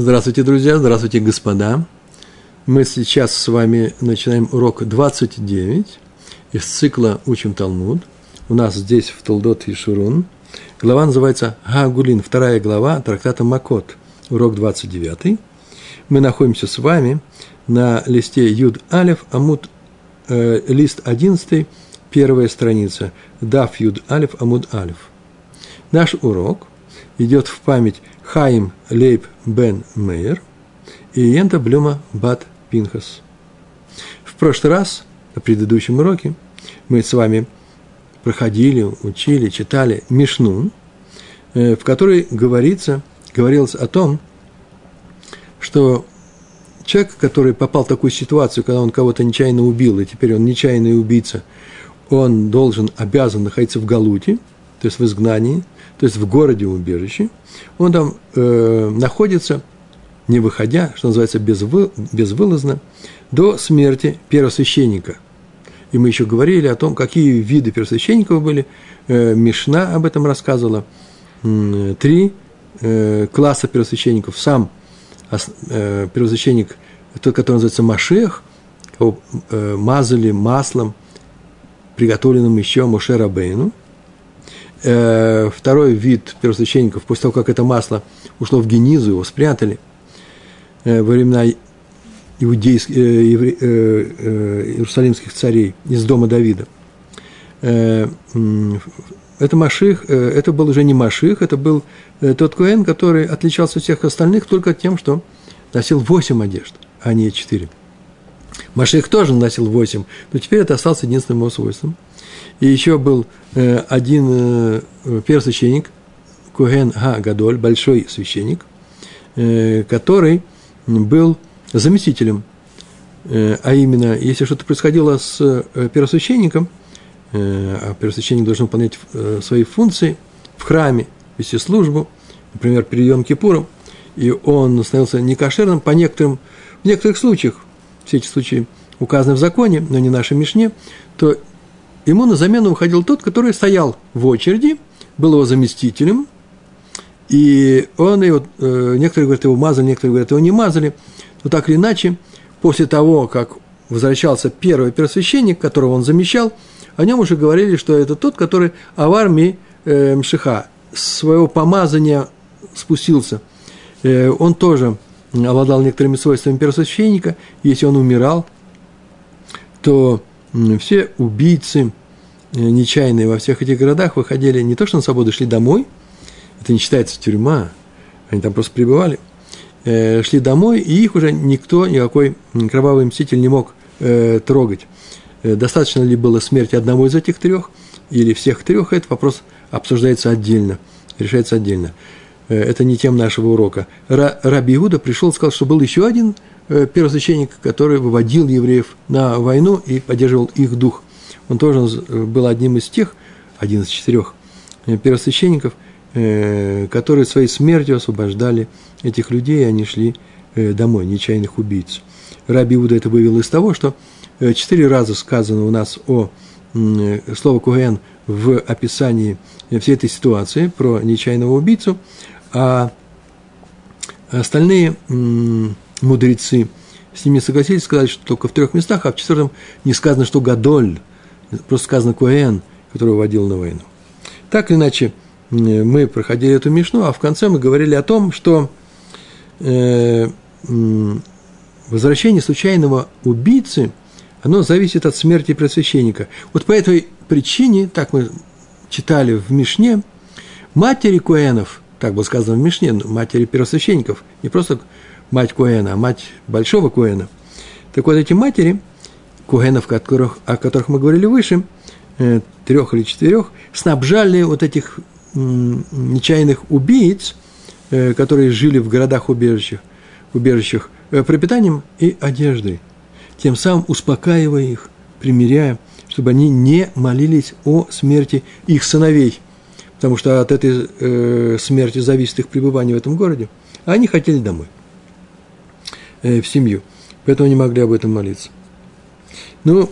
Здравствуйте, друзья, здравствуйте, господа. Мы сейчас с вами начинаем урок 29 из цикла «Учим Талмуд». У нас здесь в Толдот и Шурун. Глава называется Гагулин, вторая глава трактата Макот, урок 29. Мы находимся с вами на листе Юд Алев, Амуд, э, лист 11, первая страница, Даф Юд Алев, Амуд Алев. Наш урок идет в память Хаим Лейб Бен Мейер и Йента Блюма Бат Пинхас. В прошлый раз, на предыдущем уроке, мы с вами проходили, учили, читали Мишну, э, в которой говорится, говорилось о том, что человек, который попал в такую ситуацию, когда он кого-то нечаянно убил, и теперь он нечаянный убийца, он должен, обязан находиться в Галуте, то есть в изгнании – то есть в городе убежище, он там э, находится, не выходя, что называется, безвы, безвылазно, до смерти первосвященника. И мы еще говорили о том, какие виды первосвященников были. Э, Мишна об этом рассказывала. Три э, класса первосвященников. Сам э, первосвященник, тот, который называется Машех, его э, мазали маслом, приготовленным еще Моше Рабейну – Э, второй вид первосвященников, после того, как это масло ушло в генизу, его спрятали э, во времена иудейских, э, евре, э, иерусалимских царей из дома Давида. Это Маших, это был уже не Маших, это был тот Коэн, который отличался от всех остальных только тем, что носил восемь одежд, а не четыре. Маших тоже носил восемь, но теперь это осталось единственным его свойством – и еще был э, один э, первосвященник, Куген Га Гадоль, большой священник, э, который был заместителем. А именно, если что-то происходило с первосвященником, а первосвященник должен выполнять свои функции в храме, вести службу, например, прием Кипуром, и он становился некошерным по некоторым, в некоторых случаях, все эти случаи указаны в законе, но не в нашей Мишне, то ему на замену уходил тот, который стоял в очереди, был его заместителем, и он его, э, некоторые говорят, его мазали, некоторые говорят, его не мазали, но так или иначе, после того, как возвращался первый первосвященник, которого он замещал, о нем уже говорили, что это тот, который в армии э, Мшиха своего помазания спустился. Э, он тоже обладал некоторыми свойствами первосвященника, если он умирал, то все убийцы нечаянные во всех этих городах выходили не то, что на свободу, шли домой, это не считается тюрьма, они там просто пребывали, э, шли домой, и их уже никто, никакой кровавый мститель не мог э, трогать. Достаточно ли было смерти одного из этих трех или всех трех, этот вопрос обсуждается отдельно, решается отдельно. Это не тем нашего урока. Раби Иуда пришел и сказал, что был еще один Э, первосвященник, который выводил евреев на войну и поддерживал их дух. Он тоже э, был одним из тех, один из четырех э, первосвященников, которые своей смертью освобождали этих людей, и они шли домой, нечаянных убийц. Раби Иуда это вывел из того, что четыре раза сказано у нас о слово Куэн в описании всей этой ситуации про нечаянного убийцу, а остальные мудрецы с ними согласились сказать, что только в трех местах, а в четвертом не сказано, что Гадоль, просто сказано Куэн, который водил на войну. Так или иначе, мы проходили эту мишну, а в конце мы говорили о том, что э, возвращение случайного убийцы, оно зависит от смерти просвященника. Вот по этой причине, так мы читали в Мишне, матери Куэнов, так было сказано в Мишне, матери первосвященников, не просто мать Куэна, а мать большого Куэна. Так вот, эти матери, Куэнов, которых, о которых мы говорили выше, э, трех или четырех, снабжали вот этих нечаянных убийц, э, которые жили в городах-убежищах, убежищах, э, пропитанием и одеждой, тем самым успокаивая их, примиряя, чтобы они не молились о смерти их сыновей, потому что от этой э, смерти зависит их пребывание в этом городе, а они хотели домой. Э, в семью. Поэтому не могли об этом молиться. Ну,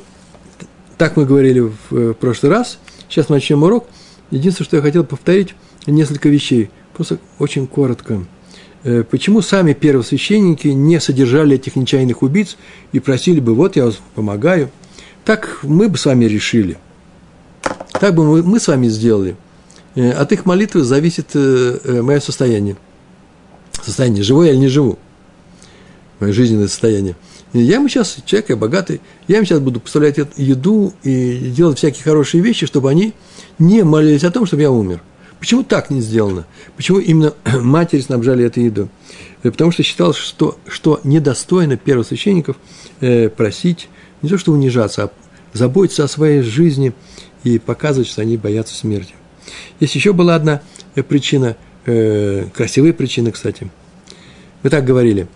так мы говорили в, э, прошлый раз. Сейчас мы начнем урок. Единственное, что я хотел повторить, несколько вещей. Просто очень коротко. э, почему сами первосвященники не содержали этих нечаянных убийц и просили бы, вот я вас помогаю. Так мы бы с вами решили. Так бы мы, мы с вами сделали. Э, от их молитвы зависит мое состояние. Состояние, живу я или не живу. Мое жизненное состояние. Я ему сейчас, человек я богатый, я им сейчас буду поставлять еду и делать всякие хорошие вещи, чтобы они не молились о том, чтобы я умер. Почему так не сделано? Почему именно матери снабжали этой едой? Э, потому что считалось, что, что недостойно первосвященников э, просить, не то что унижаться, а заботиться о своей жизни и показывать, что они боятся смерти. Есть еще была одна э, причина, красивая причина, кстати. Вы так говорили.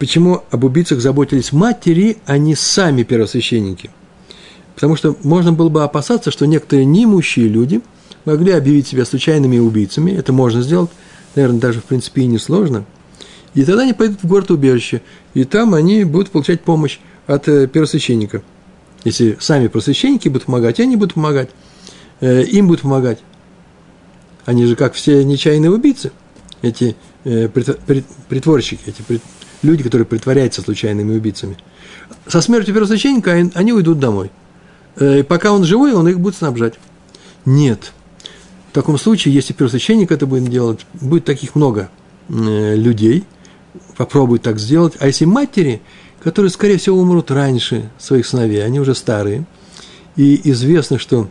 Почему об убийцах заботились матери, а не сами первосвященники? Потому что можно было бы опасаться, что некоторые неимущие люди – могли объявить себя случайными убийцами, это можно сделать, наверное, даже в принципе и несложно, и тогда они пойдут в город убежище, и там они будут получать помощь от э, первосвященника. Если сами просвященники будут помогать, они будут помогать, э, им будут помогать. Они же, как все нечаянные убийцы, эти э, притворщики, эти люди, которые притворяются случайными убийцами. Со смертью первосвященника они уйдут домой. И пока он живой, он их будет снабжать. Нет, в таком случае, если первосвященник это будет делать, будет таких много э, людей, попробуют так сделать. А если матери, которые, скорее всего, умрут раньше своих сыновей, они уже старые, и известно, что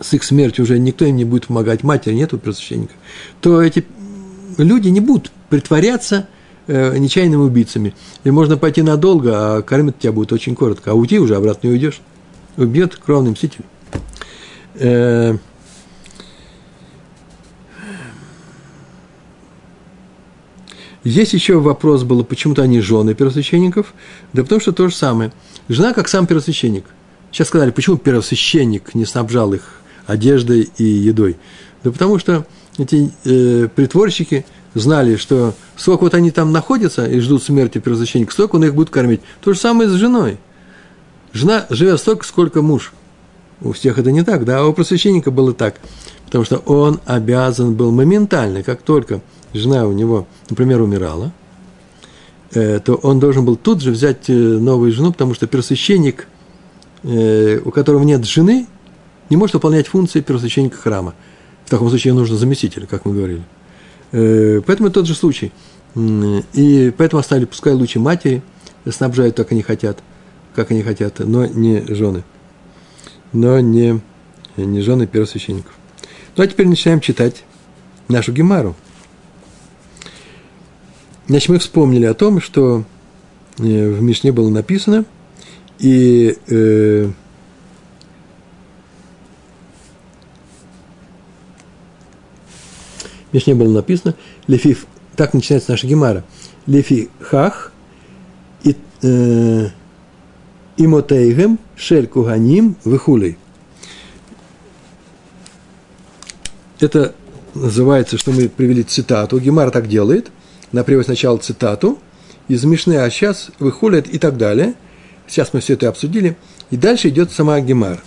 с их смертью уже никто им не будет помогать, матери нету первосвященника, то эти люди не будут притворяться э, нечаянными убийцами. И можно пойти надолго, а кормить тебя будет очень коротко, а уйти уже обратно не уйдешь. Убьет кровный мститель. Э, Есть еще вопрос был, почему-то они жены первосвященников. Да потому что то же самое. Жена как сам первосвященник. Сейчас сказали, почему первосвященник не снабжал их одеждой и едой. Да потому что эти э, притворщики знали, что сколько вот они там находятся и ждут смерти первосвященника, столько он их будет кормить. То же самое с женой. Жена живет столько, сколько муж. У всех это не так, да, а у просвященника было так. Потому что он обязан был моментально, как только жена у него, например, умирала, э, то он должен был тут же взять э, новую жену, потому что первосвященник, э, у которого нет жены, не может выполнять функции первосвященника храма. В таком случае нужно заместитель, как мы говорили. Поэтому тот же случай. И поэтому оставили, пускай лучше матери снабжают, как они хотят, как они хотят, но не жены. Но не, не жены первосвященников. Ну, а теперь начинаем читать нашу Гемару. Значит, мы вспомнили о том, что э, в Мишне было написано, и э, в Мишне было написано, лефи, так начинается наша гемара, лефи хах, и, э, имотейгем, шель куганим, выхулей. Это называется, что мы привели цитату, Гемара так делает – на приводит сначала цитату из Мишны, а сейчас выхулят и так далее. Сейчас мы все это обсудили. И дальше идет сама Гемар.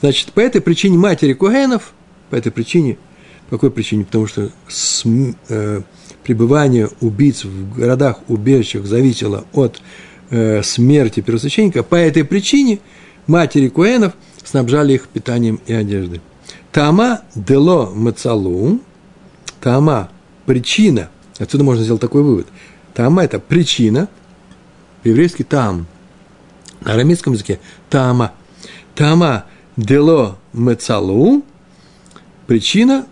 Значит, по этой причине матери Кугенов, по этой причине, какой причине? Потому что с, э, пребывание убийц в городах, убежищах зависело от э, смерти первосвященника. По этой причине матери Куэнов снабжали их питанием и одеждой. Тама дело мацалу, тама – причина – Отсюда можно сделать такой вывод. Тама – это причина, по-еврейски там, на арамейском языке тама. Тама дело мецалу – причина,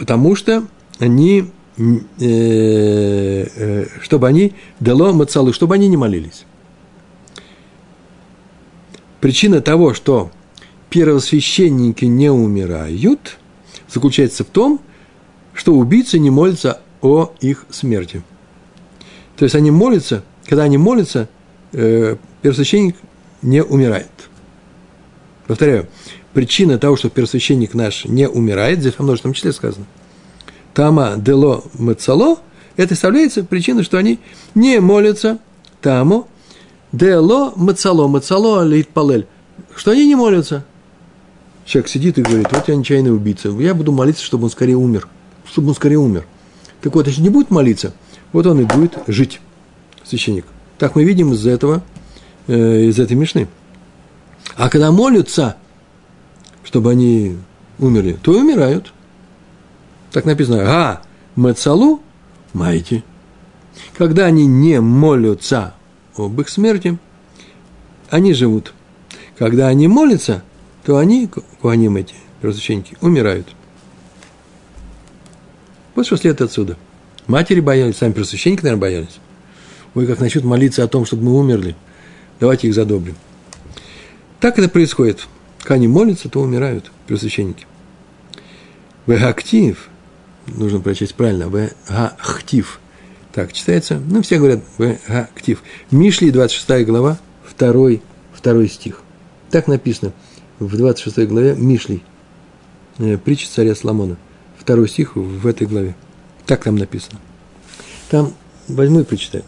потому что они, э, э, чтобы они, дело мецалу, чтобы они не молились. Причина того, что первосвященники не умирают, заключается в том, что убийцы не молятся о их смерти. То есть они молятся, когда они молятся, э, первосвященник не умирает. Повторяю, причина того, что первосвященник наш не умирает, здесь во множественном числе сказано, тама дело мецало, это составляется причиной, что они не молятся таму дело мецало, мецало лит палель, что они не молятся. Человек сидит и говорит, вот я нечаянный убийца, я буду молиться, чтобы он скорее умер, чтобы он скорее умер – Так вот, если не будет молиться, вот он и будет жить, священник. Так мы видим из этого, э, из этой мишны. А когда молятся, чтобы они умерли, то и умирают. Так написано, а, мецалу, майте. Когда они не молятся об их смерти, они живут. Когда они молятся, то они, куаним эти, первосвященники, умирают. Вот что следует отсюда. Матери боялись, сами первосвященники, наверное, боялись. Ой, как начнут молиться о том, чтобы мы умерли. Давайте их задобрим. Так это происходит. Когда они молятся, то умирают первосвященники. Вегактив, нужно прочесть правильно, вегахтив. Так читается, ну, все говорят вегактив. Мишли, 26 глава, 2, 2 стих. Так написано в 26 главе Мишлей, э, притча царя Соломона. Второй стих в этой главе. Так там написано. Там возьму и прочитаю.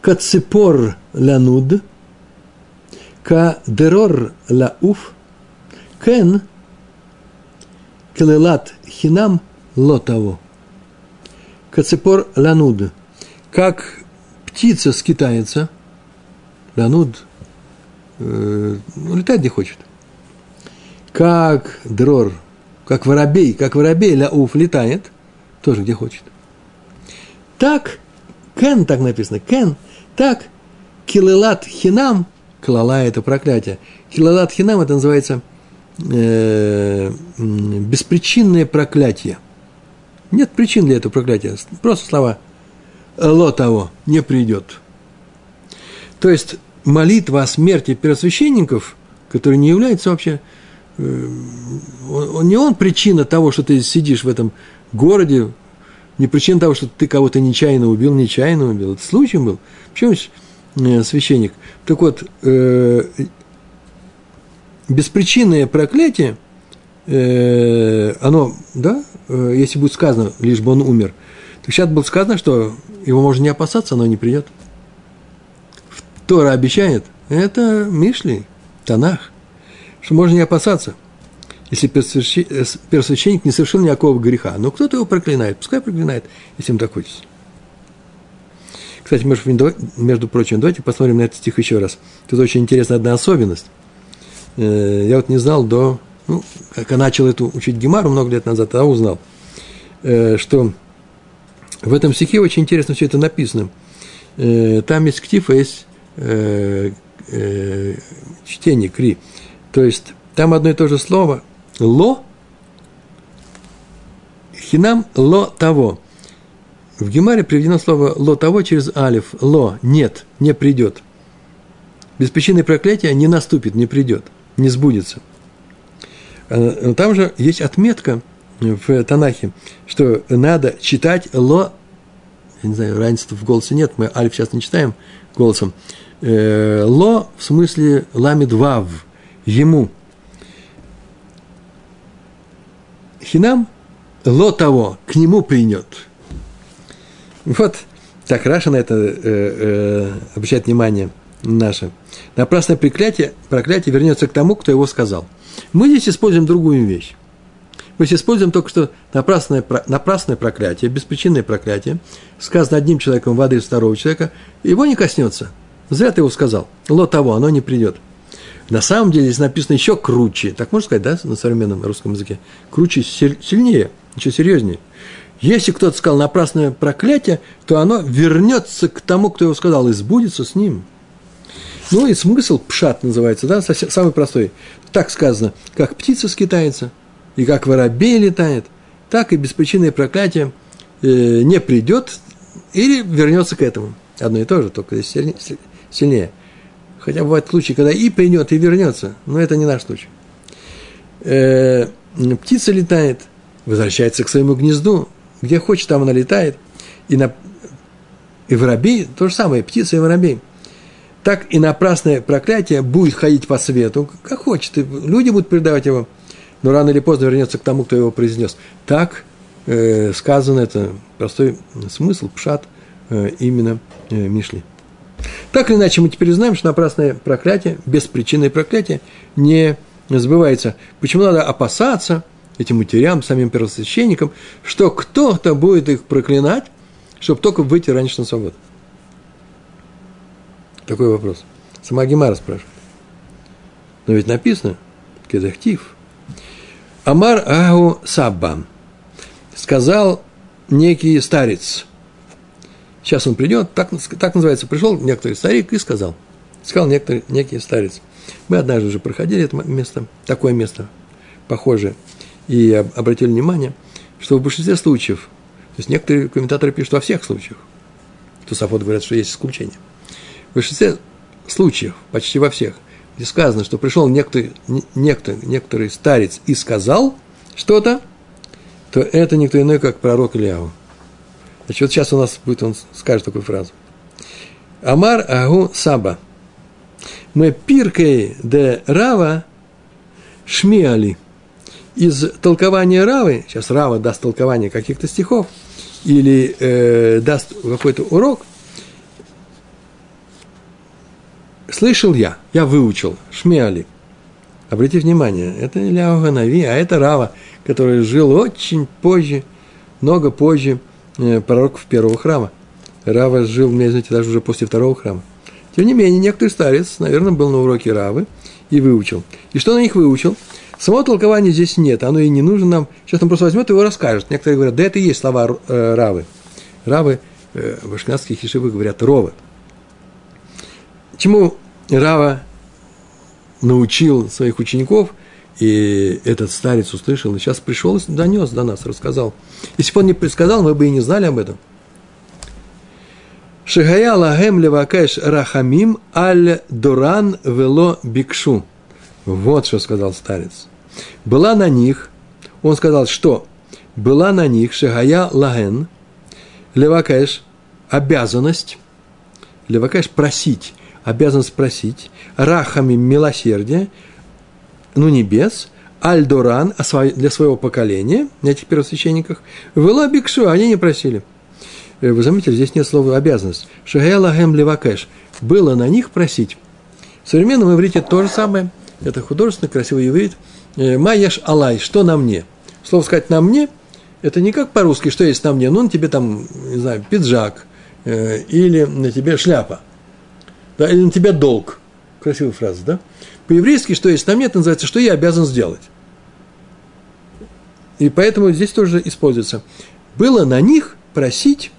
Каципор лянуд, кадерор лауф, кен клелат хинам лотаво. Каципор лянуд. Как птица скитается, лянуд э, ну, летать где хочет. Как дрор, как воробей, как воробей ляуф летает, тоже где хочет. Так, кен так написано, кен, так, килелат хинам, клала это проклятие, килелат хинам это называется э, беспричинное проклятие. Нет причин для этого проклятия, просто слова ло того не придет. То есть молитва о смерти первосвященников, который не является вообще, э, не он причина того, что ты сидишь в этом городе, не причина того, что ты кого-то нечаянно убил, нечаянно убил. Это случай был. Почему священник? Так вот, э, беспричинное проклятие, э, оно, да, э, если будет сказано, лишь бы он умер, то сейчас было сказано, что его можно не опасаться, оно не придет. Тора обещает, это Мишли, Танах, что можно не опасаться, если первосвященник не совершил никакого греха. Но кто-то его проклинает, пускай проклинает, если ему так хочется. Кстати, между, прочим, давайте посмотрим на этот стих еще раз. Тут очень интересная одна особенность. Э, я вот не знал до, ну, как я начал эту учить Гемару много лет назад, а узнал, э, что в этом стихе очень интересно все это написано. Э, там есть ктиф, есть чтение кри. То есть там одно и то же слово ло, хинам ло того. В Гемаре приведено слово ло того через алиф. Ло, нет, не придет. Без причины проклятия не наступит, не придет, не сбудется. А, там же есть отметка в Танахе, что надо читать ло, я не знаю, разницы в голосе нет, мы алиф сейчас не читаем голосом, Э, ло в смысле ламид вав, ему. Хинам ло того, к нему принят. Вот так Раша на это э, э, обращает внимание наше. Напрасное проклятие, проклятие вернется к тому, кто его сказал. Мы здесь используем другую вещь. Мы здесь используем только что напрасное, напрасное проклятие, беспричинное проклятие, сказано одним человеком воды из второго человека, его не коснется – Зря ты его сказал. Ло того, оно не придет. На самом деле здесь написано еще круче. Так можно сказать, да, на современном русском языке? Круче, сильнее, еще серьезнее. Если кто-то сказал напрасное проклятие, то оно вернется к тому, кто его сказал, и сбудется с ним. Ну и смысл пшат называется, да, самый простой. Так сказано, как птица скитается, и как воробей летает, так и беспричинное проклятие э, не придет или вернется к этому. Одно и то же, только сильнее. Хотя бывают случаи, когда и придет, и вернется, но это не наш случай. Э, птица летает, возвращается к своему гнезду, где хочет, там она летает. И, на, и воробей, то же самое, птица и воробей. Так и напрасное проклятие будет ходить по свету, как хочет. И люди будут передавать его, но рано или поздно вернется к тому, кто его произнес. Так э, сказано, это простой смысл, пшат э, именно э, Мишли. Так или иначе, мы теперь знаем, что напрасное проклятие, беспричинное проклятие не сбывается. Почему надо опасаться? Этим матерям, самим первосвященникам, что кто-то будет их проклинать, чтобы только выйти раньше на свободу. Такой вопрос. Сама Гемара спрашивает. Но ведь написано, кедахтив. Амар Агу Саббам. Сказал некий старец. Сейчас он придет, так, так называется, пришел некоторый старик и сказал. Сказал некоторый, некий старец. Мы однажды уже проходили это место, такое место, похожее, и обратили внимание, что в большинстве случаев, то есть некоторые комментаторы пишут во всех случаях, Тусафот говорят, что есть исключения. В большинстве случаев, почти во всех, где сказано, что пришел некоторый, некто, некоторый старец и сказал что-то, то это никто иной, как пророк Ильяу. Значит, вот сейчас у нас будет, он скажет такую фразу. Амар Агу Саба. Мы пиркой де Рава шмиали. Из толкования Равы, сейчас Рава даст толкование каких-то стихов, или э, даст какой-то урок, слышал я, я выучил, Шмиали. Обратите внимание, это Ильяу Нави, а это Рава, который жил очень позже, много позже э, пророков первого храма. Рава жил, мне знаете, даже уже после второго храма. Тем не менее, некоторый старец, наверное, был на уроке Равы и выучил. И что на них выучил? Самого толкования здесь нет, оно и не нужно нам. Сейчас он просто возьмет и его расскажет. Некоторые говорят, да это и есть слова э, Равы. Равы э, в ашкенадских ешивах говорят Ровы. Чему Рава научил своих учеников, и этот старец услышал, и сейчас пришел и донес до нас, рассказал. Если бы он не предсказал, мы бы и не знали об этом. Шигая лагем левакеш рахамим аль дуран вело бикшу. Вот что сказал старец. Была на них, он сказал, что была на них шигая лаген левакеш обязанность, левакеш просить, обязан спросить, рахами милосердия, ну небес, Альдоран для своего поколения, на этих первосвященниках, Вела Бикшу, они не просили. Э, вы заметили, здесь нет слова обязанность. Шагела гэм левакэш. Было на них просить. В современном иврите то же самое. Это художественный, красивый иврит. Э, Майяш алай, что на мне? Слово сказать на мне, это не как по-русски, что есть на мне, ну, на тебе там, не знаю, пиджак, э, или на тебе шляпа да, или на тебя долг. Красивая фраза, да? По-еврейски, что есть на мне, это называется, что я обязан сделать. И поэтому здесь тоже используется. Было на них просить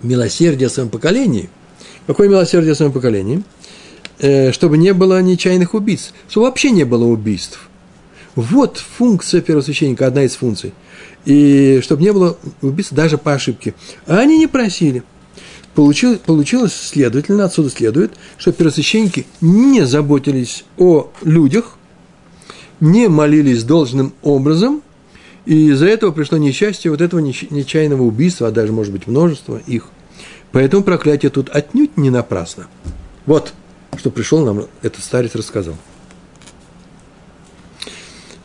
милосердия своем поколении. Какое милосердие своем поколении? Э, чтобы не было нечаянных убийств. Чтобы вообще не было убийств. Вот функция первосвященника, одна из функций. И чтобы не было убийств даже по ошибке. А они не просили – Получилось, получилось, следовательно, отсюда следует, что первосвященники не заботились о людях, не молились должным образом, и из-за этого пришло несчастье вот этого нечаянного убийства, а даже, может быть, множество их. Поэтому проклятие тут отнюдь не напрасно. Вот, что пришел нам этот старец рассказал.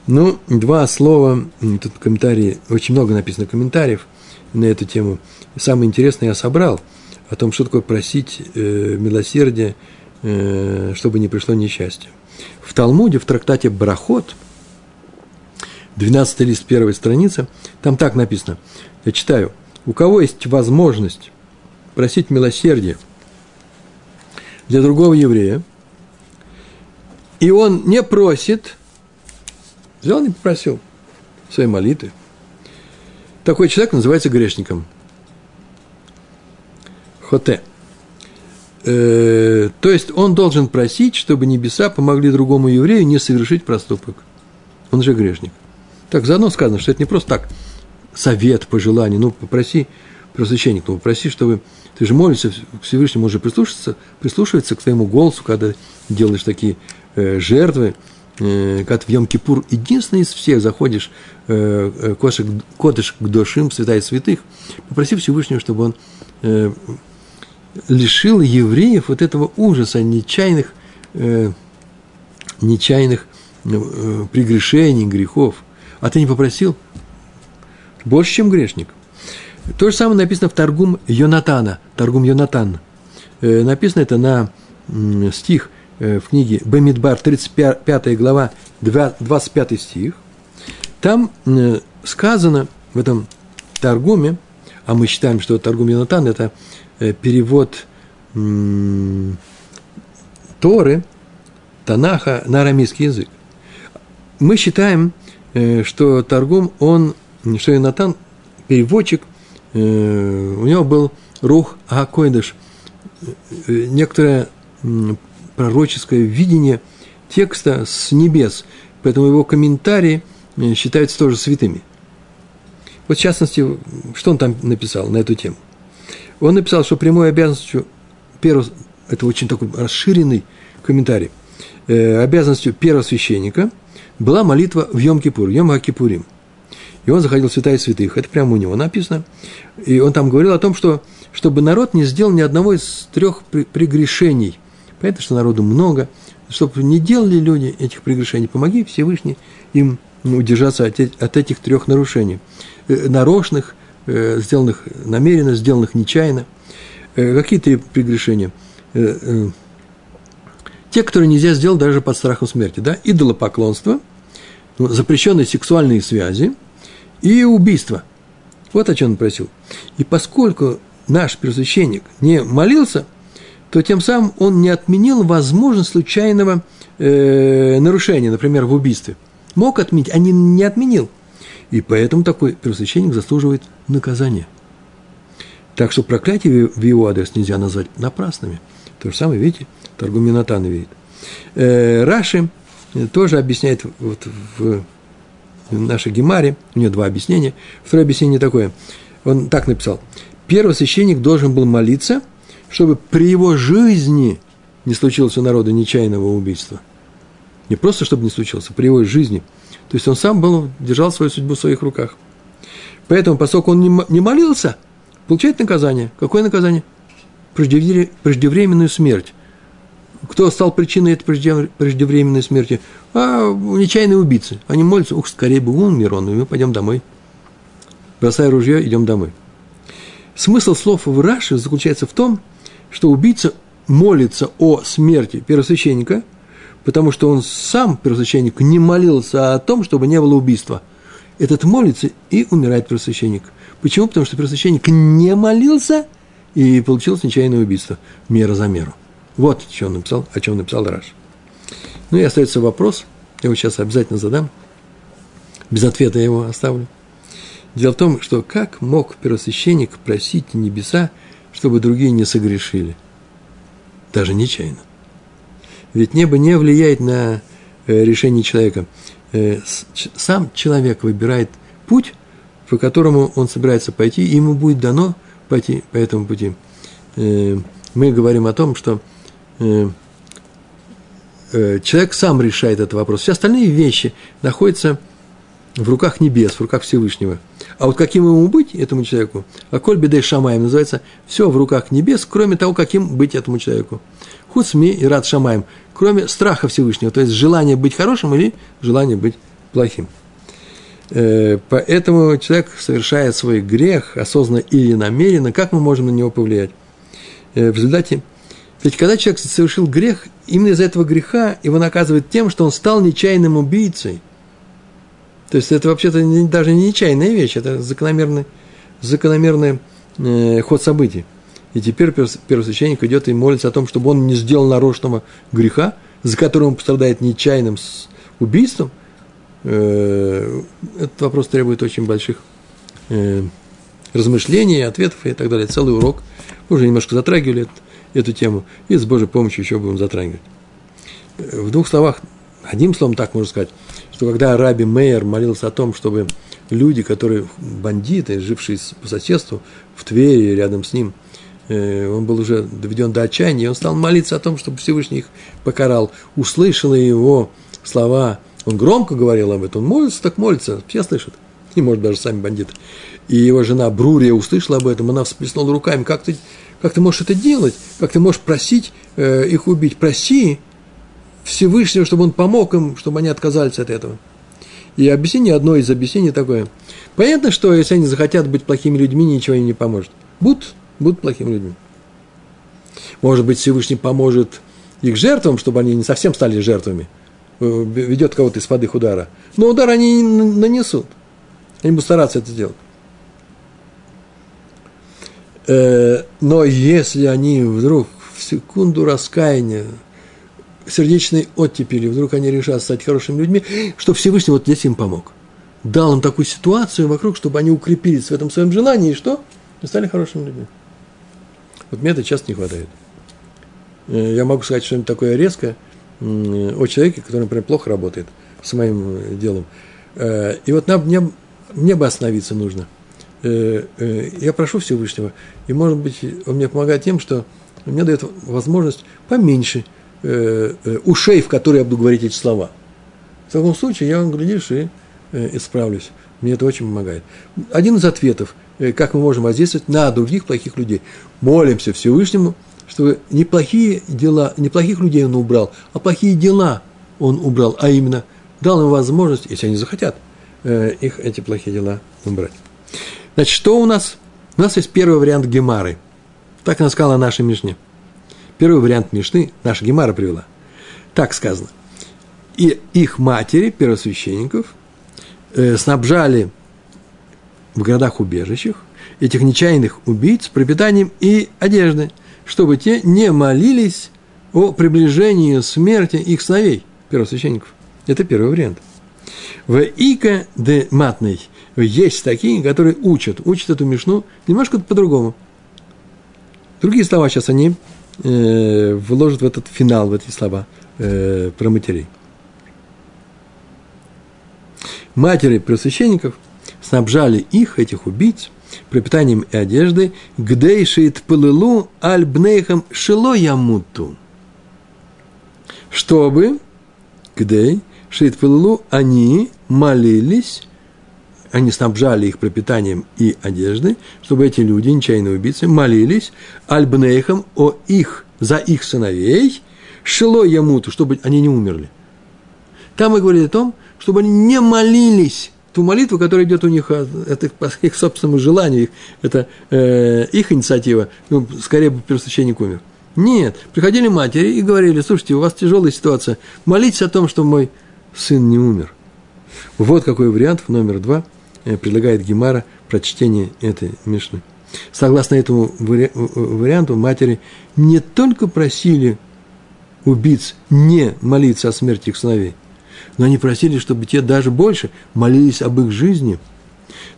Ну, два слова, тут комментарии, очень много написано комментариев на эту тему. Самое интересное я собрал – о том, что такое просить э, милосердия, э, чтобы не пришло несчастье. В Талмуде, в трактате Брахот, 12 лист, первой страницы, там так написано, я читаю, у кого есть возможность просить милосердия для другого еврея, и он не просит, взял не попросил своей молитвы, такой человек называется грешником – хоте. Э, то есть он должен просить, чтобы небеса помогли другому еврею не совершить проступок. Он же грешник. Так заодно сказано, что это не просто так совет, пожелание. Ну, попроси просвященник, ну, попроси, чтобы ты же молишься к Всевышнему, уже прислушиваться, прислушиваться к твоему голосу, когда делаешь такие э, жертвы, э, когда в Йом-Кипур единственный из всех заходишь э, э кодыш, кодыш к душим, святая святых, попроси Всевышнего, чтобы он э, лишил евреев вот этого ужаса нечаянных, э, нечаянных прегрешений, грехов. А ты не попросил? Больше, чем грешник. То же самое написано в Торгум Йонатана, Торгум Йонатан. Написано это на стих в книге Бемидбар, 35 глава, 25 стих. Там э, сказано в этом Таргуме, а мы считаем, что Таргум Йонатан – это э, перевод Торы, Танаха на арамейский язык. Мы считаем, э, что Таргум, он, что Йонатан, переводчик, у него был рух Акойдыш, некоторое пророческое видение текста с небес, поэтому его комментарии считаются тоже святыми – вот в частности, что он там написал на эту тему? Он написал, что прямой обязанностью первого, это очень такой расширенный комментарий, э, обязанностью первого священника была молитва в Йом-Кипур, Йом-Кипурим. И он заходил в святая святых, это прямо у него написано. И он там говорил о том, что чтобы народ не сделал ни одного из трех прегрешений. Понятно, что народу много. Чтобы не делали люди этих прегрешений, помоги Всевышний им удержаться от, этих трех нарушений. Э, нарочных, э, сделанных намеренно, сделанных нечаянно. Э, какие три прегрешения? Те, которые нельзя сделать даже под страхом смерти. Да? Идолопоклонство, ну, запрещенные сексуальные связи и убийство. Вот о чем он просил. И поскольку наш первосвященник не молился, то тем самым он не отменил возможность случайного э, нарушения, например, в убийстве. Мог отменить, а не, не отменил – и поэтому такой первосвященник заслуживает наказания. Так что проклятие в его адрес нельзя назвать напрасными. То же самое, видите, Торгум Минатан видит. Э, Раши тоже объясняет вот в нашей Гемаре, у него два объяснения. Второе объяснение такое. Он так написал. Первый священник должен был молиться, чтобы при его жизни не случилось у народа нечаянного убийства. Не просто, чтобы не случилось, а при его жизни – то есть он сам был, держал свою судьбу в своих руках. Поэтому, поскольку он не молился, получает наказание. Какое наказание? Преждевременную смерть. Кто стал причиной этой преждевременной смерти? А нечаянные убийцы. Они молятся, ух, скорее бы умер он, и мы пойдем домой. Бросая ружье, идем домой. Смысл слов в Раши заключается в том, что убийца молится о смерти первосвященника – потому что он сам, первосвященник, не молился о том, чтобы не было убийства. Этот молится и умирает первосвященник. Почему? Потому что первосвященник не молился, и получилось нечаянное убийство. Мера за меру. Вот что он написал, о чем написал Раш. Ну и остается вопрос, я его сейчас обязательно задам, без ответа я его оставлю. Дело в том, что как мог первосвященник просить небеса, чтобы другие не согрешили? Даже нечаянно. Ведь небо не влияет на э, решение человека. Э, сам человек выбирает путь, по которому он собирается пойти, и ему будет дано пойти по этому пути. Э, мы говорим о том, что человек сам решает этот вопрос. Все остальные вещи находятся руках небес, в руках Всевышнего. А вот каким ему быть, этому человеку, а коль бедей шамаем называется, все в руках небес, кроме того, каким быть этому человеку. Хуцми и рад шамаем, кроме страха Всевышнего, то есть желание быть хорошим или желание быть плохим. Э, поэтому человек совершает свой грех, осознанно или намеренно, как мы можем на него повлиять? Э, в результате, ведь когда человек совершил грех, именно из-за этого греха его наказывают тем, что он стал нечаянным убийцей. То есть это вообще-то даже не нечаянная вещь, это закономерный, закономерный э, ход событий. И теперь первосвященник идет и молится о том, чтобы он не сделал нарочного греха, за которым он пострадает нечаянным убийством. Э, этот вопрос требует очень больших э, размышлений, ответов и так далее. Целый урок. Мы уже немножко затрагивали эту тему, и с Божьей помощью еще будем затрагивать. Э, в двух словах, одним словом так можно сказать, что когда Раби Мейер молился о том, чтобы люди, которые бандиты, жившие по соседству в Твери рядом с ним – Э, он был уже доведен до отчаяния, и он стал молиться о том, чтобы Всевышний их покарал. Услышала его слова, он громко говорил об этом, он молится, так молится, все слышат, и, может, даже сами бандиты. И его жена Брурия услышала об этом, она всплеснула руками, как ты, как ты можешь это делать, как ты можешь просить э, их убить, проси Всевышнего, чтобы он помог им, чтобы они отказались от этого. И объяснение, одно из объяснений такое. Понятно, что если они захотят быть плохими людьми, ничего им не поможет. Будут будут плохими людьми. Может быть, Всевышний поможет их жертвам, чтобы они не совсем стали жертвами, э, ведет кого-то из-под их удара. Но удар они не нанесут. Они будут стараться это сделать. Э, но если они вдруг в секунду раскаяния, сердечной оттепели, вдруг они решат стать хорошими людьми, что Всевышний вот здесь им помог. Дал им такую ситуацию вокруг, чтобы они укрепились в этом своем желании, и что? И стали хорошими людьми. Вот мне это часто не хватает. Э, я могу сказать что-нибудь такое резкое о человеке, который, например, плохо работает с моим э, делом. И вот нам, мне, мне бы остановиться нужно – Э, э, я прошу Всевышнего, и, может быть, он мне помогает тем, что мне дает возможность поменьше э, ушей, в которые я буду говорить эти слова. В таком случае я, глядишь, и исправлюсь. Мне это очень помогает. Один из ответов, как мы можем воздействовать на других плохих людей. Молимся Всевышнему, чтобы неплохие дела, неплохих людей он убрал, а плохие дела он убрал, а именно дал им возможность, если они захотят, их эти плохие дела убрать. Значит, что у нас? У нас есть первый вариант Гемары. Так она сказала наша Мишне. Первый вариант Мишны наша Гемара привела. Так сказано. И их матери, первосвященников, э, снабжали в городах-убежищах этих нечаянных убийц пропитанием и одеждой, чтобы те не молились о приближении смерти их сыновей, первосвященников. Это первый вариант. В Ика де Матной – есть такие, которые учат, учат эту мишну немножко по-другому. Другие слова сейчас они э, вложат в этот финал, в эти слова э, про матерей. Матери просвященников снабжали их, этих убийц, пропитанием и одеждой, гдей шеит пылылу аль бнейхам шило ямуту. Чтобы, гдей шеит пылылу, они молились они снабжали их пропитанием и одеждой, чтобы эти люди, нечаянные убийцы, молились альбнейхам о их, за их сыновей, шило ямуту, чтобы они не умерли. Там мы говорили о том, чтобы они не молились ту молитву, которая идет у них, это по их собственному желанию, их, это э, их инициатива, ну, скорее бы первосвященник умер. Нет, приходили матери и говорили, слушайте, у вас тяжелая ситуация, молитесь о том, что мой сын не умер. Вот какой вариант номер два – предлагает Гемара прочтение этой Мишны. Согласно этому варианту, матери не только просили убийц не молиться о смерти их сыновей, но они просили, чтобы те даже больше молились об их жизни.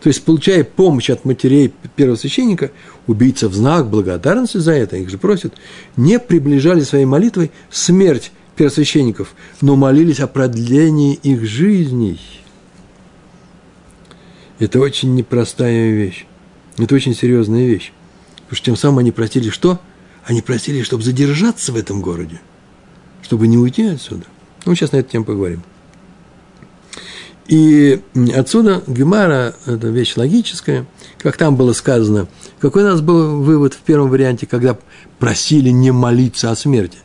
То есть, получая помощь от матерей первого священника, убийца в знак благодарности за это, их же просят, не приближали своей молитвой смерть первосвященников, но молились о продлении их жизней – это очень непростая вещь. Это очень серьезная вещь. Потому что тем самым они просили что? Они просили, чтобы задержаться в этом городе, чтобы не уйти отсюда. Ну, сейчас на эту тему поговорим. И отсюда Гемара – это вещь логическая, как там было сказано. Какой у нас был вывод в первом варианте, когда просили не молиться о смерти?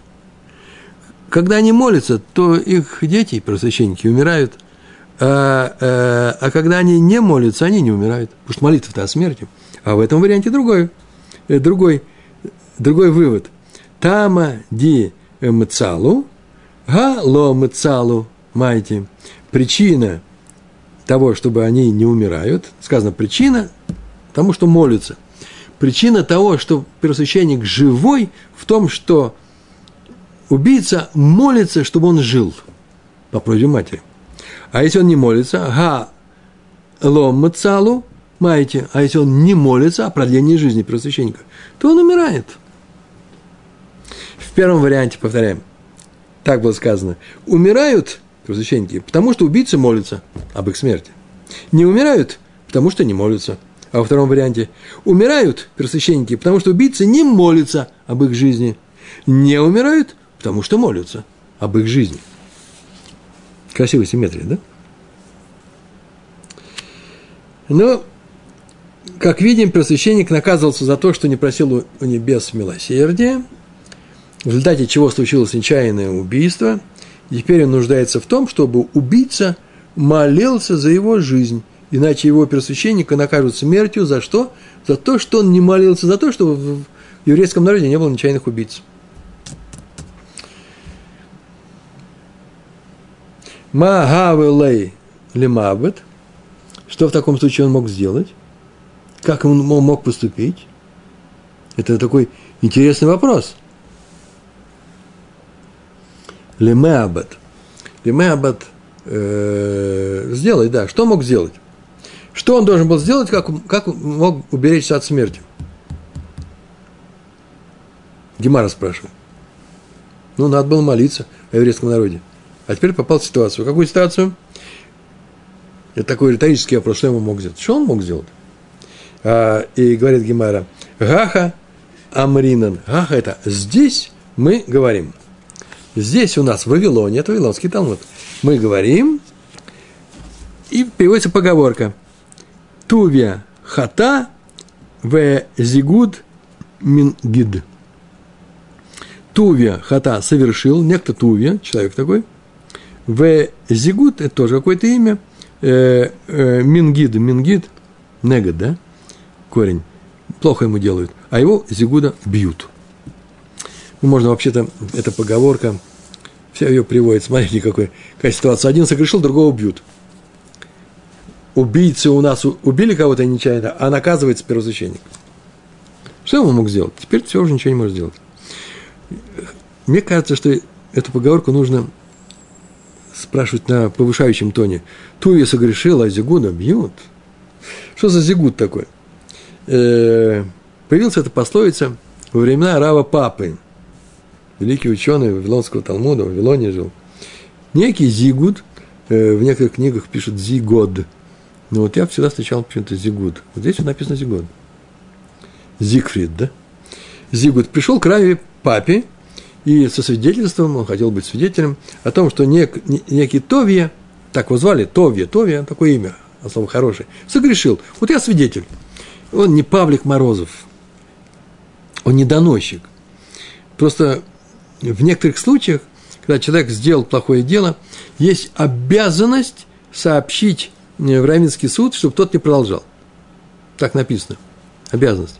Когда они молятся, то их дети, просвященники, умирают – а, а, а когда они не молятся, они не умирают. Потому что молитва-то о смерти. А в этом варианте другой, э, другой, другой вывод. Тама ди мцалу, га ло мцалу, майте. Причина того, чтобы они не умирают, сказано причина тому, что молятся. Причина того, что первосвященник живой, в том, что убийца молится, чтобы он жил по просьбе матери. А если он не молится, га лом мацалу, маете, а если он не молится о продлении жизни первосвященника, то он умирает. В первом варианте, повторяем, так было сказано, умирают первосвященники, потому что убийцы молятся об их смерти. Не умирают, потому что не молятся. А во втором варианте умирают первосвященники, потому что убийцы не молятся об их жизни. Не умирают, потому что молятся об их жизни. Красивая симметрия, да? Но, как видим, просвященник наказывался за то, что не просил у небес милосердия, в результате чего случилось нечаянное убийство. Теперь он нуждается в том, чтобы убийца молился за его жизнь, иначе его первосвященника накажут смертью за что? За то, что он не молился, за то, что в еврейском народе не было нечаянных убийц. Магавелей лимабет. Что в таком случае он мог сделать? Как он мог поступить? Это такой интересный вопрос. Лемеабет. Лемеабет э, сделать, да. Что мог сделать? Что он должен был сделать, как, как мог уберечься от смерти? Гемара спрашивает. Ну, надо было молиться о еврейском народе. А теперь попал в ситуацию. Какую ситуацию? Это такой риторический вопрос, что ему мог сделать? Что он мог сделать? А, и говорит Гемара, Гаха Амринан. Гаха это здесь мы говорим. Здесь у нас в Вавилоне, это Вавилонский Талмуд. Мы говорим, и переводится поговорка. Тувия хата в зигуд мингид. Тувия хата совершил, некто Тувия, человек такой. В зигуд, это тоже какое-то имя. Э, э, мингид, мингид, негад, да? Корень. Плохо ему делают. А его зигуда бьют. Ну, можно вообще-то, эта поговорка, вся ее приводит, смотрите, какой, какая ситуация. Один согрешил, другого бьют убийцы у нас убили кого-то нечаянно, а наказывается первосвященник. Что он мог сделать? Теперь все уже ничего не может сделать. Мне кажется, что эту поговорку нужно спрашивать на повышающем тоне. Туя согрешила, а Зигуна бьют. Что за Зигут такой? Э, появилась эта пословица во времена Рава Папы, великий ученый Вавилонского Талмуда, в Вавилоне жил. Некий Зигуд, э, в некоторых книгах пишут Зигод – но вот я всегда встречал почему-то Зигуд. Вот здесь написано Зигуд. Зигфрид, да? Зигуд пришел к Раве папе, и со свидетельством, он хотел быть свидетелем, о том, что нек, некий Товия, так его звали, Товия, Товия, такое имя, особо хорошее, согрешил. Вот я свидетель. Он не Павлик Морозов, он не доносчик. Просто в некоторых случаях, когда человек сделал плохое дело, есть обязанность сообщить в Равинский суд, чтобы тот не продолжал. Так написано. Обязанность.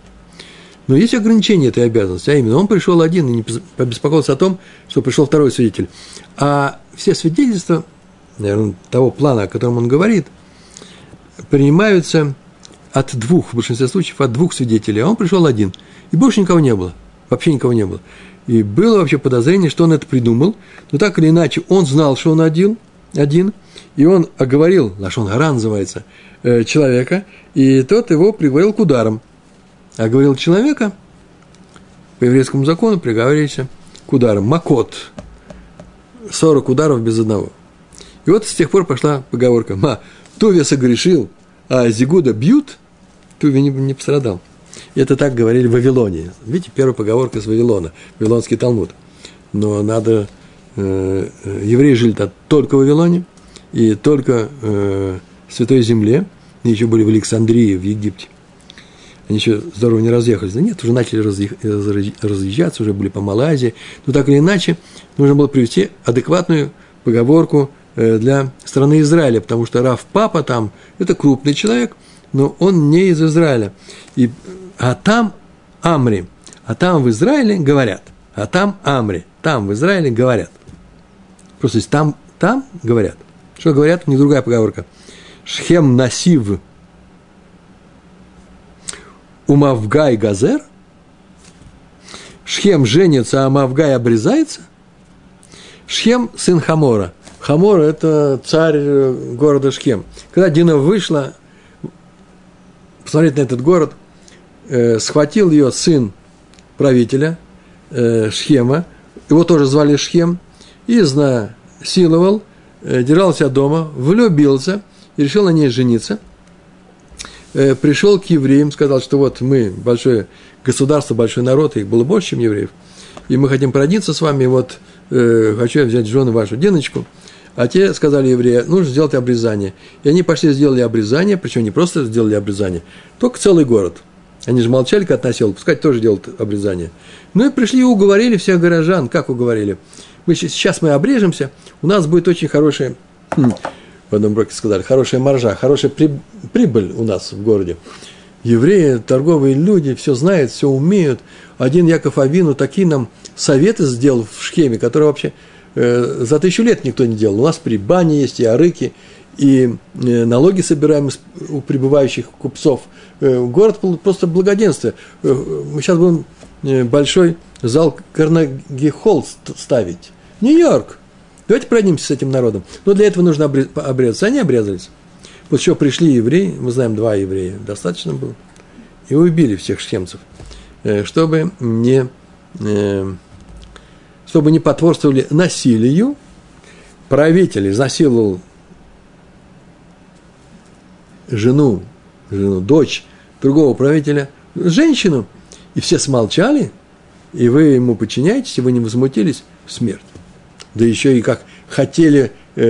Но есть ограничение этой обязанности, а именно он пришел один и не побеспокоился о том, что пришел второй свидетель. А все свидетельства, наверное, того плана, о котором он говорит, принимаются от двух, в большинстве случаев, от двух свидетелей, а он пришел один. И больше никого не было. Вообще никого не было. И было вообще подозрение, что он это придумал, но так или иначе он знал, что он один, один – и он оговорил, Лашон Гара называется, э, человека, и тот его приговорил к ударам. Оговорил человека, по еврейскому закону приговорился к ударам. Макот. 40 ударов без одного. И вот с тех пор пошла поговорка. Ма, Туве согрешил, а Зигуда бьют, Туве не, не пострадал. Это так говорили в Вавилоне. Видите, первая поговорка с Вавилона, Вавилонский Талмуд. Но надо... Э, э евреи жили только в Вавилоне – и только э, в Святой Земле, они еще были в Александрии, в Египте, они еще здорово не разъехались. Да нет, уже начали разъезжаться, уже были по Малайзии. Но так или иначе, нужно было привести адекватную поговорку э, для страны Израиля, потому что Раф Папа там – это крупный человек, но он не из Израиля. И, а там Амри, а там в Израиле говорят, а там Амри, там в Израиле говорят. Просто там, там говорят – что говорят? У них другая поговорка. Шхем насив умавгай газер. Шхем женится, а Мавгай обрезается. Шхем – сын Хамора. Хамора – это царь города Шхем. Когда Дина вышла посмотреть на этот город, э, схватил ее сын правителя э, Шхема, его тоже звали Шхем, и изнасиловал Э, держал дома, влюбился и решил на ней жениться. Э, пришел к евреям, сказал, что вот мы большое государство, большой народ, их было больше, чем евреев, и мы хотим породниться с вами, вот э, хочу я взять жену вашу Диночку. А те сказали евреи, нужно сделать обрезание. И они пошли сделали обрезание, причем не просто сделали обрезание, только целый город. Они же молчали, как относил, пускай тоже делают обрезание. Ну и пришли и уговорили всех горожан. Как уговорили? мы, сейчас мы обрежемся, у нас будет очень хорошая, хм, в одном броке сказали, хорошая маржа, хорошая прибыль у нас в городе. Евреи, торговые люди, все знают, все умеют. Один Яков Авину такие нам советы сделал в Шхеме, которые вообще э, за тысячу лет никто не делал. У нас при бане есть и арыки, и э, налоги собираем у прибывающих купцов. Э, город просто благоденствие. Э, мы сейчас будем большой зал Карнеги Холл ставить. Нью-Йорк. Давайте пройдемся с этим народом. Но для этого нужно обрезаться. Они обрезались. Вот еще пришли евреи, мы знаем, два еврея, достаточно было, и убили всех шхемцев, чтобы не, чтобы не потворствовали насилию. Правитель изнасиловал жену, жену, дочь другого правителя, женщину, и все смолчали, и вы ему подчиняетесь, и вы не возмутились, смерть. Да еще и как хотели э,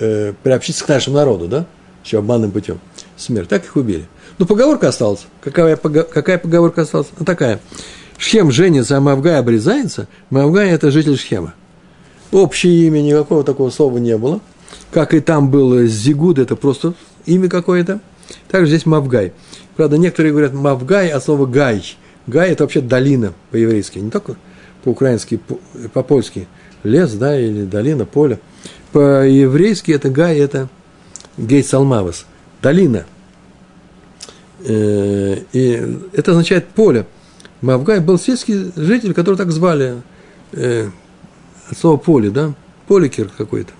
э, приобщиться к нашему народу, да, еще обманным путем, смерть, так их убили. Но поговорка осталась. Какая, какая поговорка осталась? Ну, такая. Шхем женится, а Мавгай обрезается. Мавгай – это житель Шхема. Общее имя, никакого такого слова не было. Как и там был Зигуд, это просто имя какое-то. Также здесь Мавгай. Правда, некоторые говорят Мавгай от слова Гай. Гай – это вообще долина по-еврейски, не только по-украински, по-польски. Лес, да, или долина, поле. По-еврейски это Гай – это Гей Салмавас, долина. Э, и это означает поле. Мавгай был сельский житель, которого так звали, э, от слова поле, да, поликер какой-то.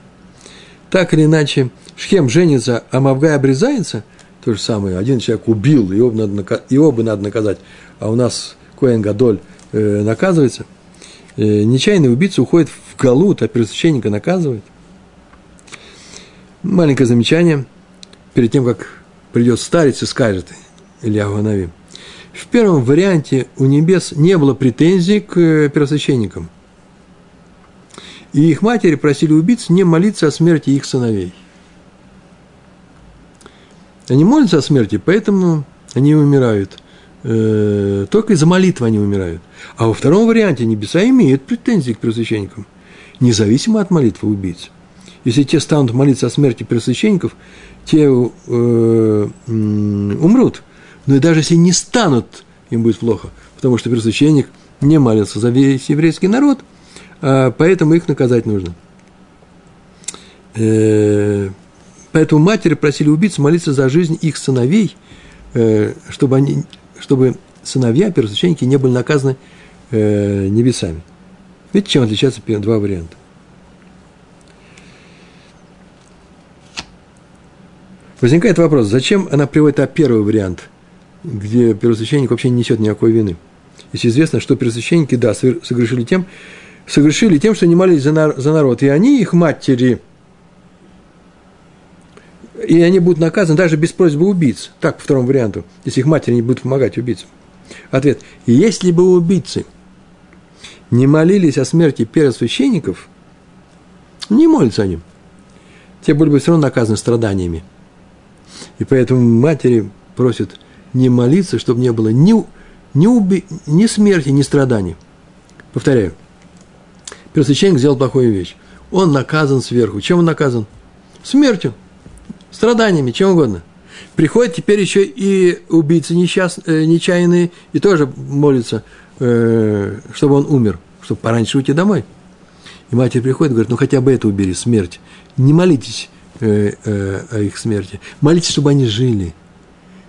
Так или иначе, Шхем женится, а Мавгай обрезается, то же самое, один человек убил, его, надо, его бы надо наказать, а у нас Коэн Гадоль э, наказывается, нечаянный убийца уходит галут, а первосвященника наказывает. Маленькое замечание, перед тем, как придет старец и скажет, Илья Ганави. В первом варианте у небес не было претензий к э, первосвященникам. И их матери просили убийц не молиться о смерти их сыновей – они молятся о смерти, поэтому они умирают. Э, только из-за молитвы они умирают. А во втором варианте небеса имеют претензии к первосвященникам, независимо от молитвы убийц. Если те станут молиться о смерти первосвященников, те э, умрут. Но и даже если не станут, им будет плохо, потому что первосвященник не молится за весь еврейский народ, а поэтому их наказать нужно. Э, Поэтому матери просили убийц молиться за жизнь их сыновей, э, чтобы, они, чтобы сыновья, первосвященники, не были наказаны э, небесами. Видите, чем отличаются два варианта? Возникает вопрос, зачем она приводит а первый вариант, где первосвященник вообще не несет никакой вины? Если известно, что первосвященники, да, согрешили тем, согрешили тем, что не молились за народ, и они, их матери, и они будут наказаны даже без просьбы убийц. Так, по второму варианту, если их матери не будут помогать убийцам. Ответ. Если бы убийцы не молились о смерти первосвященников, не молятся они, те были бы все равно наказаны страданиями. И поэтому матери просят не молиться, чтобы не было ни, ни, уби, ни смерти, ни страданий. Повторяю. Первосвященник сделал плохую вещь. Он наказан сверху. Чем он наказан? Смертью страданиями, чем угодно. Приходят теперь еще и убийцы несчаст... Э, нечаянные и тоже молятся, э, чтобы он умер, чтобы пораньше уйти домой. И матерь приходит и говорит, ну хотя бы это убери, смерть. Не молитесь э, о их смерти. Молитесь, чтобы они жили.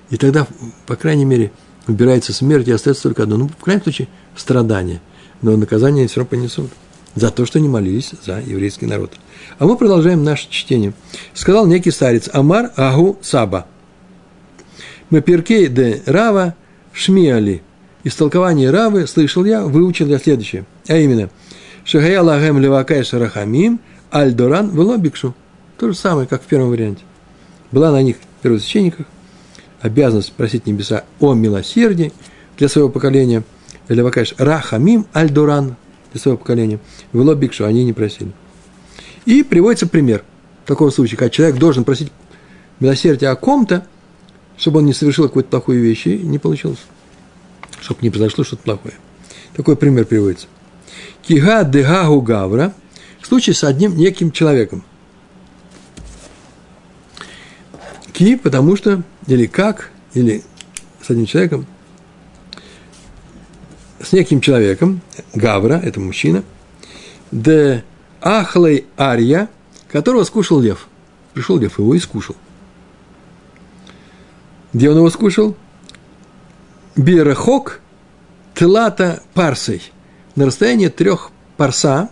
И тогда, по крайней мере, убирается смерть, и остается только одно. Ну, в крайнем случае, страдания. Но наказание все равно понесут за то, что не молились за еврейский народ. А мы продолжаем наше чтение. Сказал некий старец Амар Агу Саба. Мы перкей де Рава Шмиали. Из толкования Равы слышал я, выучил я следующее. А именно, Шагая лагем левакай шарахамим альдоран велобикшу. То же самое, как в первом варианте. Была на них, первосвященниках, обязанность просить небеса о милосердии для своего поколения. Левакаш рахамим альдоран для своего поколения. Вело бикшу, они не просили. И приводится пример такого случая, когда человек должен просить милосердия о ком-то, чтобы он не совершил какую-то плохую вещь, и не получилось. Чтобы не произошло что-то плохое. Такой пример приводится. Кига дегагу гавра. Случай с одним неким человеком. Ки, потому что, или как, или с одним человеком, с неким человеком, Гавра, это мужчина, де Ахлей Арья, которого скушал лев. Пришел лев, его и скушал. Где он его скушал? Берахок Тлата Парсой. На расстоянии трех парса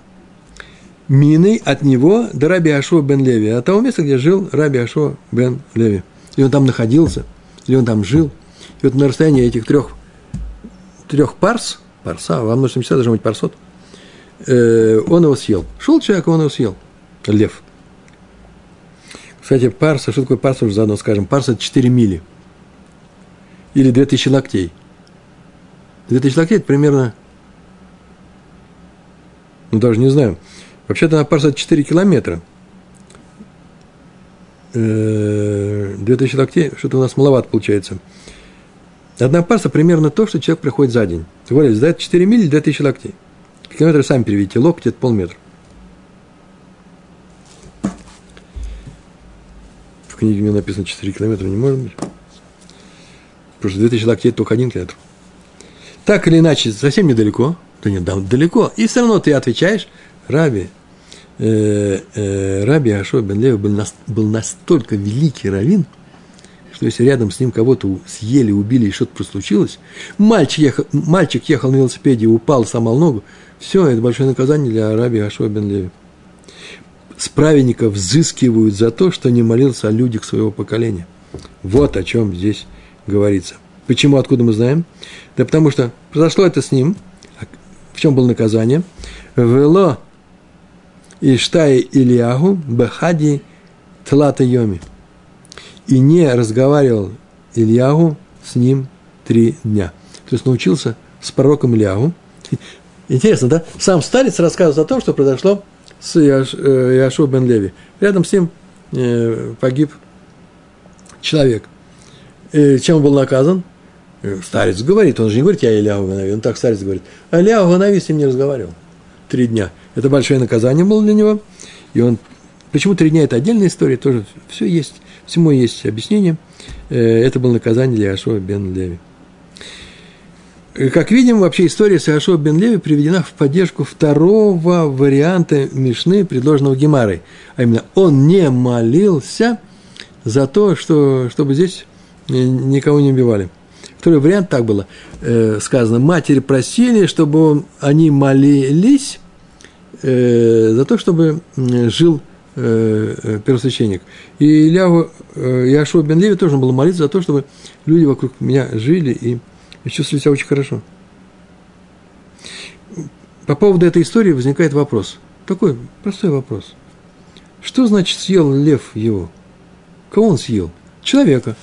миной от него до Раби Ашо бен Леви, от того места, где жил Раби Ашо бен Леви. И он там находился, или он там жил. И вот на расстоянии этих трех, трех парс, парса, во множественном числе должен быть парсот, э, он его съел. Шел человек, он его съел. Лев. Кстати, парса, что такое парса, уже заодно скажем. Парса – это 4 мили. Или 2000 локтей. 2000 локтей – это примерно, ну, даже не знаю, Вообще-то на парса 4 километра. 2000 э, локтей, что-то у нас маловато получается. Одна парса примерно то, что человек проходит за день. Более, за 4 мили 2000 локтей. Километры сами переведите. Локти – это полметра. В книге мне написано 4 километра, не может быть. Потому что 2000 локтей – только один километр. Так или иначе, совсем недалеко. Да нет, да, далеко. И все равно ты отвечаешь, Раби, э, э, Раби Ашо бен Леви был, нас, был настолько великий раввин, что если рядом с ним кого-то съели, убили и что-то просто случилось, мальчик ехал, мальчик ехал на велосипеде, упал, сломал ногу, все, это большое наказание для Раби Ашо бен Леви. С праведников взыскивают за то, что не молился о людях своего поколения. Вот о чем здесь говорится. Почему, откуда мы знаем? Да потому что произошло это с ним. В чем было наказание? Вело Иштай Ильягу Бехади Тлата Йоми. И не разговаривал Ильягу с ним три дня. То есть научился с пророком Ильягу. Интересно, да? Сам старец рассказывает о том, что произошло с Яшуа э, бен Леви. Рядом с ним э, погиб человек. И чем он был наказан? Э, старец говорит, он же не говорит, я Ильягу Ганави, он так старец говорит. А Ильягу Ганави с ним не разговаривал. Три дня. Это большое наказание было для него. И он... Почему три дня – это отдельная история, тоже все есть, всему есть объяснение. Э, это было наказание для Ашова бен Леви. Э, как видим, вообще история с Ашова бен Леви приведена в поддержку второго варианта Мишны, предложенного Гемарой. А именно, он не молился за то, что, чтобы здесь э, никого не убивали. Второй вариант так было сказано. Матери просили, чтобы они молились э, за то, чтобы жил э, э, первосвященник. И Ильяву, э, Яшуа бен Леви тоже был молиться за то, чтобы люди вокруг меня жили и чувствовали себя очень хорошо. По поводу этой истории возникает вопрос. Такой простой вопрос. Что значит съел лев его? Кого он съел? Человека.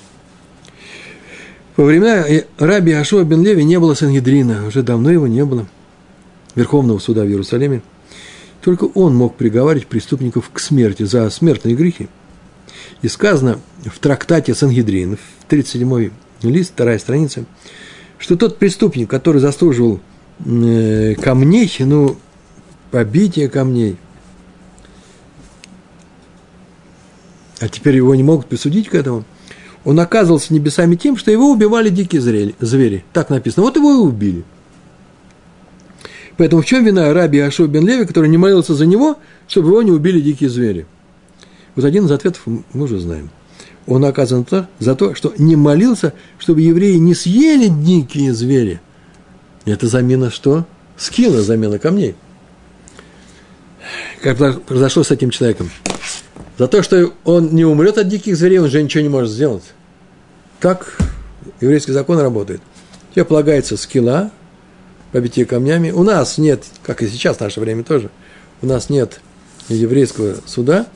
Во времена раби Ашуа бен Леви не было Сангедрина, уже давно его не было, Верховного суда в Иерусалиме – только он мог приговаривать преступников к смерти за смертные грехи. И сказано в трактате Сангидрин, в 37 лист, вторая страница, что тот преступник, который заслуживал э, камней, ну, побитие камней, а теперь его не могут присудить к этому, он оказывался небесами тем, что его убивали дикие звери. Так написано. Вот его и убили – Поэтому в чем вина раби Ашуа бен Леви, который не молился за него, чтобы его не убили дикие звери? Вот один из ответов мы уже знаем. Он оказан за то, что не молился, чтобы евреи не съели дикие звери. Это замена что? Скилла, замена камней. Как произошло с этим человеком? За то, что он не умрет от диких зверей, он же ничего не может сделать. Как еврейский закон работает? Тебе полагается скилла, побитие камнями. У нас нет, как и сейчас в наше время тоже, у нас нет еврейского суда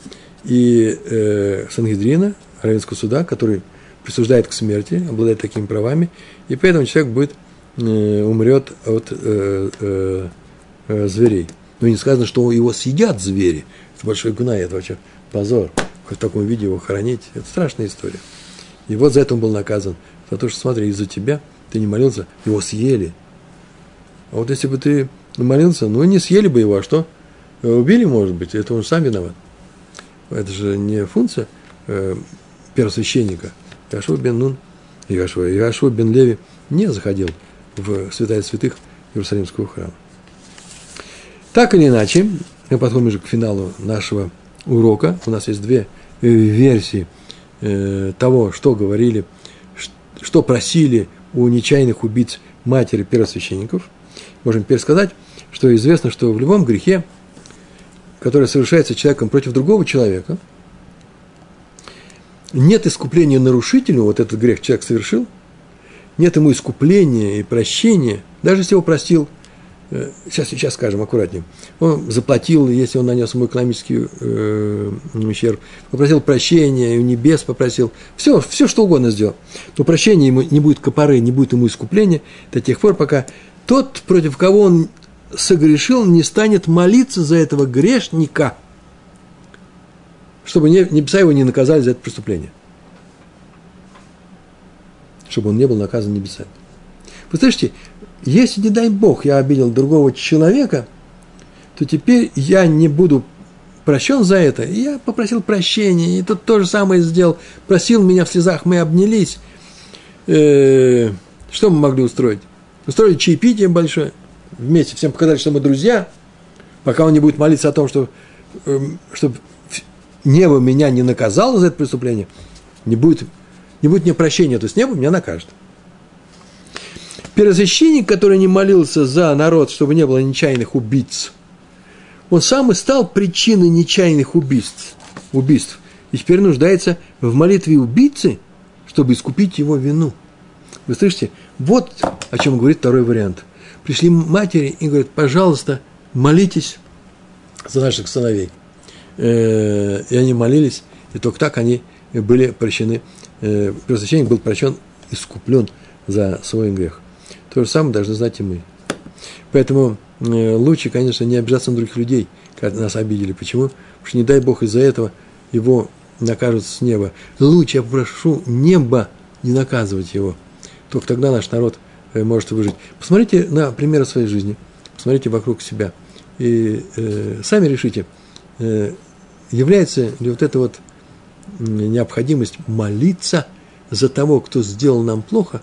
и э, Сангидрина, равенского суда, который присуждает к смерти, обладает такими правами, и поэтому человек будет, э, умрет от э, э, э, зверей. Но не сказано, что его съедят звери. Это большой гуна, это вообще позор. В таком виде его хоронить, это страшная история. И вот за это он был наказан. За то, что, смотри, из-за тебя ты не молился, его съели. А вот если бы ты молился, ну, не съели бы его, а что? Убили, может быть, это он сам виноват. Это же не функция э, первосвященника. Яшуа бен Нун, Яшуа, Яшуа бен Леви не заходил в святая святых Иерусалимского храма. Так или иначе, Мы подходим уже к финалу нашего урока. У нас есть две э, версии э, того, что говорили, что просили у нечаянных убийц матери первосвященников. Можем пересказать, что известно, что в любом грехе, который совершается человеком против другого человека, нет искупления нарушителю, вот этот грех человек совершил, нет ему искупления и прощения, даже если его простил – сейчас, э, сейчас скажем аккуратнее, он заплатил, если он нанес ему экономический э, ущерб, попросил прощения, у небес попросил, все, все что угодно сделал. Но прощения ему не будет копоры, не будет ему искупления до тех пор, пока тот, против кого он согрешил, не станет молиться за этого грешника, чтобы небеса его не наказали за это преступление. Чтобы он не был наказан небесами. Вы слышите, если, не дай Бог, я обидел другого человека, то теперь я не буду прощен за это. И я попросил прощения, и тот то же самое сделал. Просил меня в слезах, мы обнялись. Э, что мы могли устроить? Устроили чаепитие большое. Вместе всем показали, что мы друзья. Пока он не будет молиться о том, что, э, чтобы небо меня не наказало за это преступление, не будет, не будет мне прощения, то есть небо меня накажет первосвященник, который не молился за народ, чтобы не было нечаянных убийц, он сам и стал причиной нечаянных убийств, убийств. И теперь нуждается в молитве убийцы, чтобы искупить его вину. Вы слышите? Вот о чем говорит второй вариант. Пришли матери и говорят, пожалуйста, молитесь за наших сыновей. Э, и они молились, и только так они были прощены. Э, первосвященник был прощен, искуплен за свой грех. То же самое должны знать и мы. Поэтому э, лучше, конечно, не обижаться на других людей, когда нас обидели. Почему? Потому что, не дай Бог, из-за этого его накажут с неба. Лучше я прошу неба не наказывать его. Только тогда наш народ э, может выжить. Посмотрите на примеры своей жизни, посмотрите вокруг себя. И э, сами решите, э, является ли вот эта вот необходимость молиться за того, кто сделал нам плохо,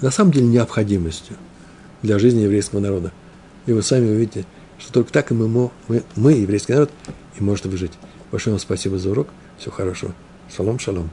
на самом деле необходимостью для жизни еврейского народа. И вы сами увидите, что только так и мы, мы, мы еврейский народ, и может выжить. Большое вам спасибо за урок. Всего хорошего. Шалом, шалом.